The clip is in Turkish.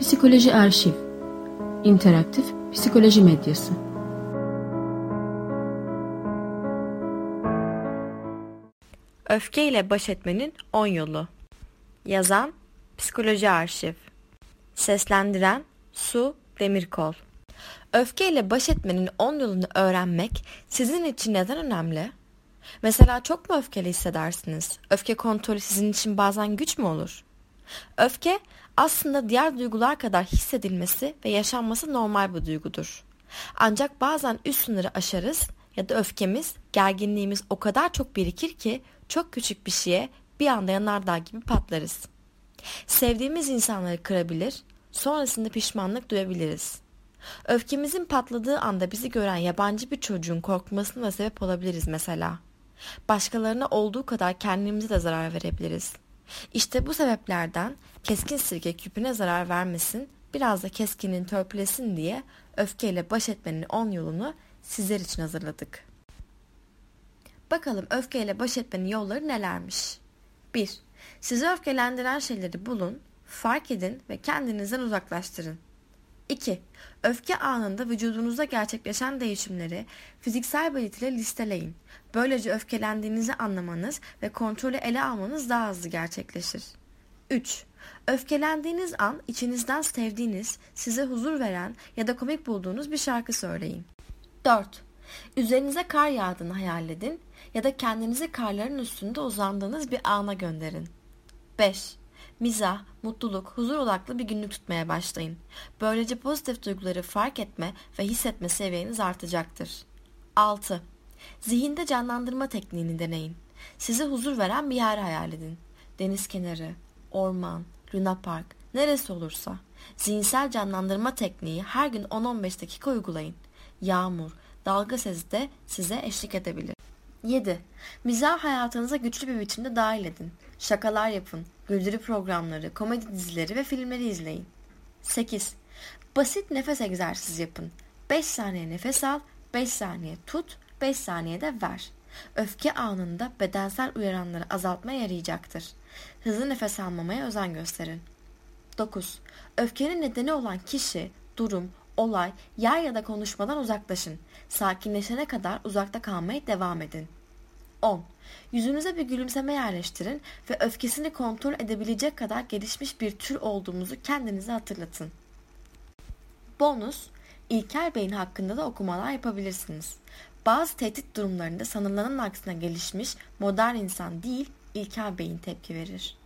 Psikoloji Arşiv İnteraktif Psikoloji Medyası Öfke ile baş etmenin 10 yolu Yazan Psikoloji Arşiv Seslendiren Su Demirkol Öfke ile baş etmenin 10 yolunu öğrenmek sizin için neden önemli? Mesela çok mu öfkeli hissedersiniz? Öfke kontrolü sizin için bazen güç mü olur? Öfke aslında diğer duygular kadar hissedilmesi ve yaşanması normal bir duygudur. Ancak bazen üst sınırı aşarız ya da öfkemiz, gerginliğimiz o kadar çok birikir ki çok küçük bir şeye bir anda yanardağ gibi patlarız. Sevdiğimiz insanları kırabilir, sonrasında pişmanlık duyabiliriz. Öfkemizin patladığı anda bizi gören yabancı bir çocuğun korkmasına sebep olabiliriz mesela. Başkalarına olduğu kadar kendimize de zarar verebiliriz. İşte bu sebeplerden keskin sirke küpüne zarar vermesin, biraz da keskinin törpülesin diye öfkeyle baş etmenin 10 yolunu sizler için hazırladık. Bakalım öfkeyle baş etmenin yolları nelermiş? 1. Sizi öfkelendiren şeyleri bulun, fark edin ve kendinizden uzaklaştırın. 2. Öfke anında vücudunuzda gerçekleşen değişimleri fiziksel belirtiyle listeleyin. Böylece öfkelendiğinizi anlamanız ve kontrolü ele almanız daha hızlı gerçekleşir. 3. Öfkelendiğiniz an içinizden sevdiğiniz, size huzur veren ya da komik bulduğunuz bir şarkı söyleyin. 4. Üzerinize kar yağdığını hayal edin ya da kendinizi karların üstünde uzandığınız bir ana gönderin. 5. Mizah, mutluluk, huzur odaklı bir günlük tutmaya başlayın. Böylece pozitif duyguları fark etme ve hissetme seviyeniz artacaktır. 6. Zihinde canlandırma tekniğini deneyin. Size huzur veren bir yer hayal edin. Deniz kenarı, orman, luna park, neresi olursa. Zihinsel canlandırma tekniği her gün 10-15 dakika uygulayın. Yağmur, dalga sesi de size eşlik edebilir. 7. Mizah hayatınıza güçlü bir biçimde dahil edin. Şakalar yapın, güldürü programları, komedi dizileri ve filmleri izleyin. 8. Basit nefes egzersizi yapın. 5 saniye nefes al, 5 saniye tut, 5 saniyede ver. Öfke anında bedensel uyaranları azaltmaya yarayacaktır. Hızlı nefes almamaya özen gösterin. 9. Öfkenin nedeni olan kişi, durum, olay, yer ya da konuşmadan uzaklaşın. Sakinleşene kadar uzakta kalmaya devam edin. 10. Yüzünüze bir gülümseme yerleştirin ve öfkesini kontrol edebilecek kadar gelişmiş bir tür olduğumuzu kendinize hatırlatın. Bonus, İlker Bey'in hakkında da okumalar yapabilirsiniz. Bazı tehdit durumlarında sanılanın aksine gelişmiş modern insan değil, İlker Bey'in tepki verir.